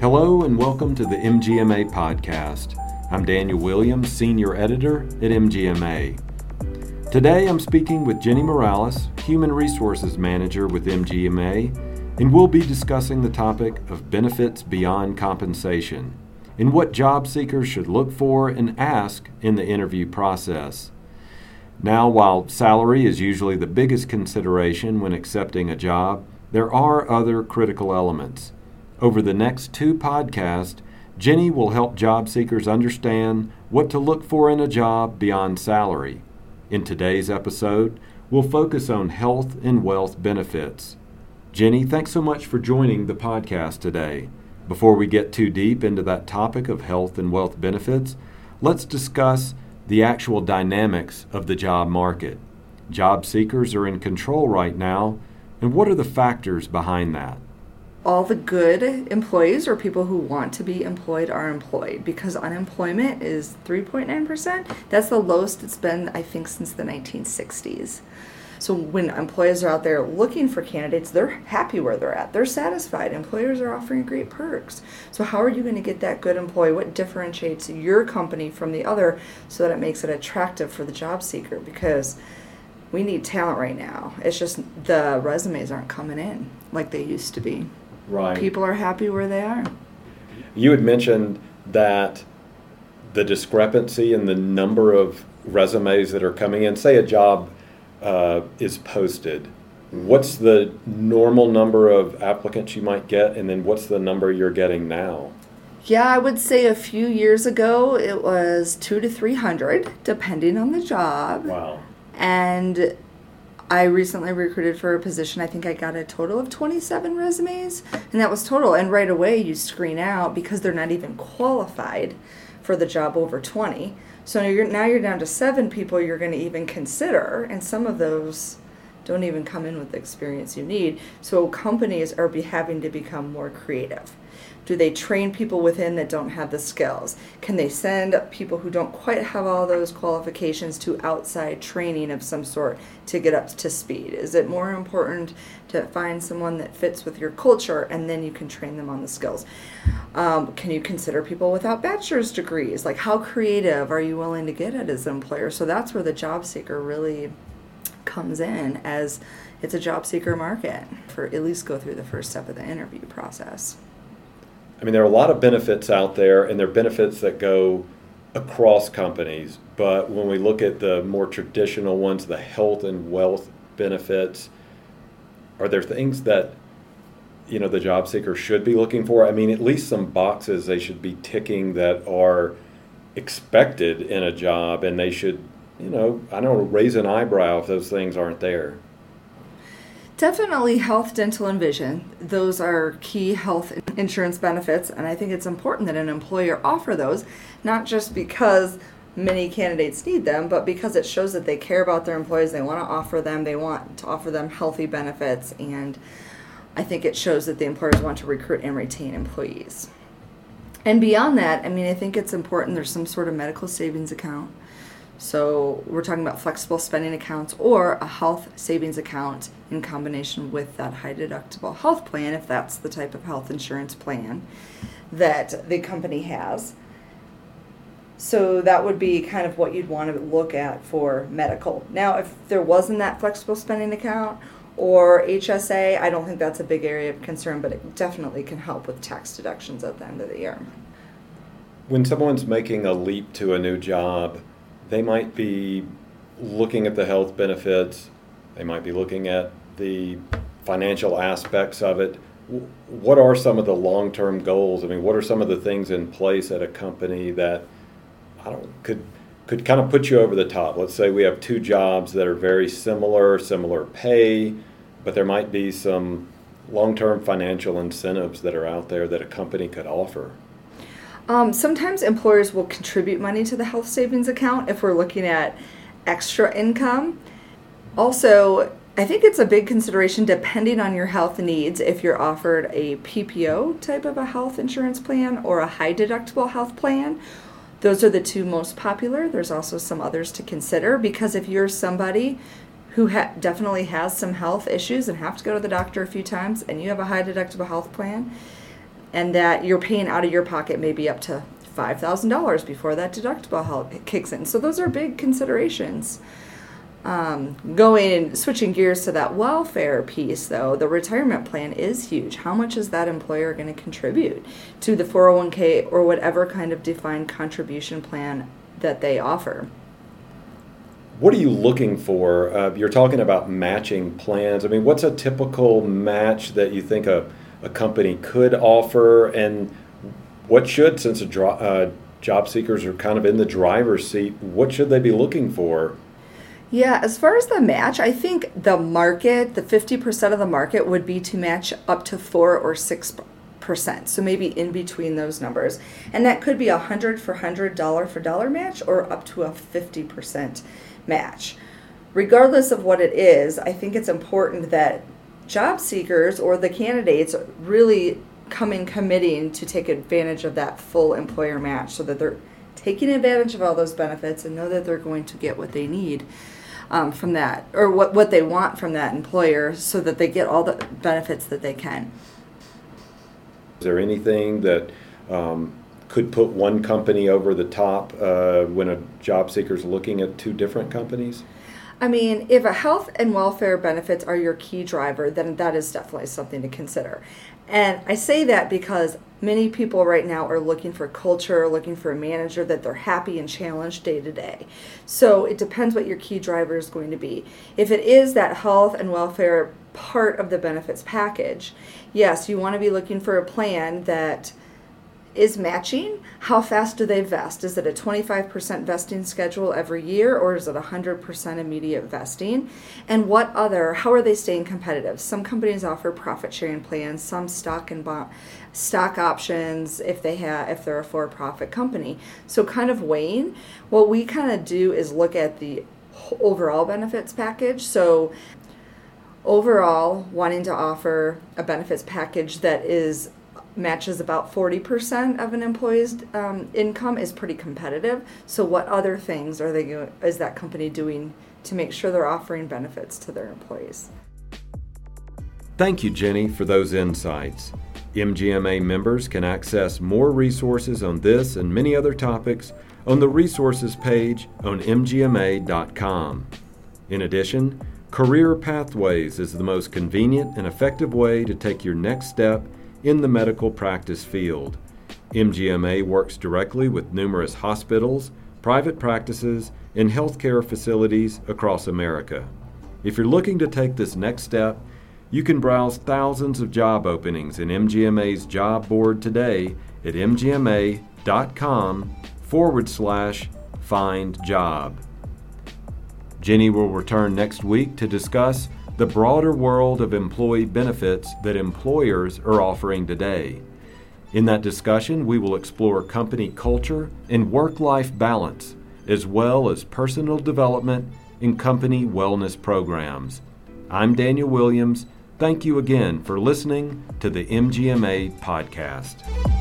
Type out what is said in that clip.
Hello and welcome to the MGMA podcast. I'm Daniel Williams, Senior Editor at MGMA. Today I'm speaking with Jenny Morales, Human Resources Manager with MGMA, and we'll be discussing the topic of benefits beyond compensation and what job seekers should look for and ask in the interview process. Now, while salary is usually the biggest consideration when accepting a job, there are other critical elements. Over the next two podcasts, Jenny will help job seekers understand what to look for in a job beyond salary. In today's episode, we'll focus on health and wealth benefits. Jenny, thanks so much for joining the podcast today. Before we get too deep into that topic of health and wealth benefits, let's discuss the actual dynamics of the job market. Job seekers are in control right now, and what are the factors behind that? all the good employees or people who want to be employed are employed because unemployment is 3.9%. That's the lowest it's been, I think, since the 1960s. So when employers are out there looking for candidates, they're happy where they're at. They're satisfied. Employers are offering great perks. So how are you going to get that good employee? What differentiates your company from the other so that it makes it attractive for the job seeker? Because we need talent right now. It's just the resumes aren't coming in like they used to be. Right. People are happy where they are. You had mentioned that the discrepancy in the number of resumes that are coming in, say a job uh, is posted, what's the normal number of applicants you might get, and then what's the number you're getting now? Yeah, I would say a few years ago it was two to three hundred, depending on the job. Wow. And I recently recruited for a position. I think I got a total of 27 resumes, and that was total. And right away, you screen out because they're not even qualified for the job over 20. So you're, now you're down to seven people you're going to even consider, and some of those don't even come in with the experience you need. So companies are be having to become more creative. Do they train people within that don't have the skills? Can they send people who don't quite have all those qualifications to outside training of some sort to get up to speed? Is it more important to find someone that fits with your culture and then you can train them on the skills? Um, can you consider people without bachelor's degrees? Like, how creative are you willing to get it as an employer? So that's where the job seeker really comes in as it's a job seeker market for at least go through the first step of the interview process. I mean, there are a lot of benefits out there, and there are benefits that go across companies. But when we look at the more traditional ones, the health and wealth benefits, are there things that you know the job seeker should be looking for? I mean, at least some boxes they should be ticking that are expected in a job, and they should, you know, I don't raise an eyebrow if those things aren't there. Definitely health, dental, and vision. Those are key health insurance benefits, and I think it's important that an employer offer those, not just because many candidates need them, but because it shows that they care about their employees, they want to offer them, they want to offer them healthy benefits, and I think it shows that the employers want to recruit and retain employees. And beyond that, I mean, I think it's important there's some sort of medical savings account so we're talking about flexible spending accounts or a health savings account in combination with that high deductible health plan, if that's the type of health insurance plan that the company has. So that would be kind of what you'd want to look at for medical. Now, if there wasn't that flexible spending account or HSA, I don't think that's a big area of concern, but it definitely can help with tax deductions at the end of the year. When someone's making a leap to a new job, they might be looking at the health benefits, they might be looking at the financial aspects of it. What are some of the long term goals? I mean, what are some of the things in place at a company that I don't could could kind of put you over the top? Let's say we have two jobs that are very similar, similar pay, but there might be some long term financial incentives that are out there that a company could offer. Um, sometimes employers will contribute money to the health savings account if we're looking at extra income. Also, I think it's a big consideration depending on your health needs if you're offered a PPO type of a health insurance plan or a high deductible health plan. Those are the two most popular. There's also some others to consider because if you're somebody who ha- definitely has some health issues and have to go to the doctor a few times, and you have a high deductible health plan, and that you're paying out of your pocket maybe up to $5,000 before that deductible kicks in. So those are big considerations. Um, going switching gears to that welfare piece, though, the retirement plan is huge. How much is that employer going to contribute to the 401k or whatever kind of defined contribution plan that they offer? What are you looking for? Uh, you're talking about matching plans. I mean, what's a typical match that you think a, a company could offer, and what should, since dro- uh, job seekers are kind of in the driver's seat, what should they be looking for? Yeah, as far as the match, I think the market, the 50% of the market would be to match up to 4 or 6%. So maybe in between those numbers. And that could be a 100 for 100 dollar for dollar match or up to a 50% match. Regardless of what it is, I think it's important that job seekers or the candidates really coming committing to take advantage of that full employer match so that they're taking advantage of all those benefits and know that they're going to get what they need um, from that or what, what they want from that employer so that they get all the benefits that they can. Is there anything that um, could put one company over the top uh, when a job seeker is looking at two different companies? I mean, if a health and welfare benefits are your key driver, then that is definitely something to consider. And I say that because many people right now are looking for culture, looking for a manager that they're happy and challenged day to day. So it depends what your key driver is going to be. If it is that health and welfare part of the benefits package, yes, you want to be looking for a plan that is matching. How fast do they vest? Is it a 25% vesting schedule every year or is it 100% immediate vesting? And what other, how are they staying competitive? Some companies offer profit sharing plans, some stock and bond, stock options if they have if they're a for-profit company. So kind of weighing, what we kind of do is look at the overall benefits package. So overall wanting to offer a benefits package that is matches about 40% of an employee's um, income is pretty competitive. So what other things are they is that company doing to make sure they're offering benefits to their employees? Thank you, Jenny, for those insights. MGMA members can access more resources on this and many other topics on the resources page on mgma.com. In addition, Career Pathways is the most convenient and effective way to take your next step in the medical practice field. MGMA works directly with numerous hospitals, private practices, and healthcare facilities across America. If you're looking to take this next step, you can browse thousands of job openings in MGMA's job board today at mgma.com forward slash find job. Jenny will return next week to discuss the broader world of employee benefits that employers are offering today. In that discussion, we will explore company culture and work life balance, as well as personal development and company wellness programs. I'm Daniel Williams. Thank you again for listening to the MGMA podcast.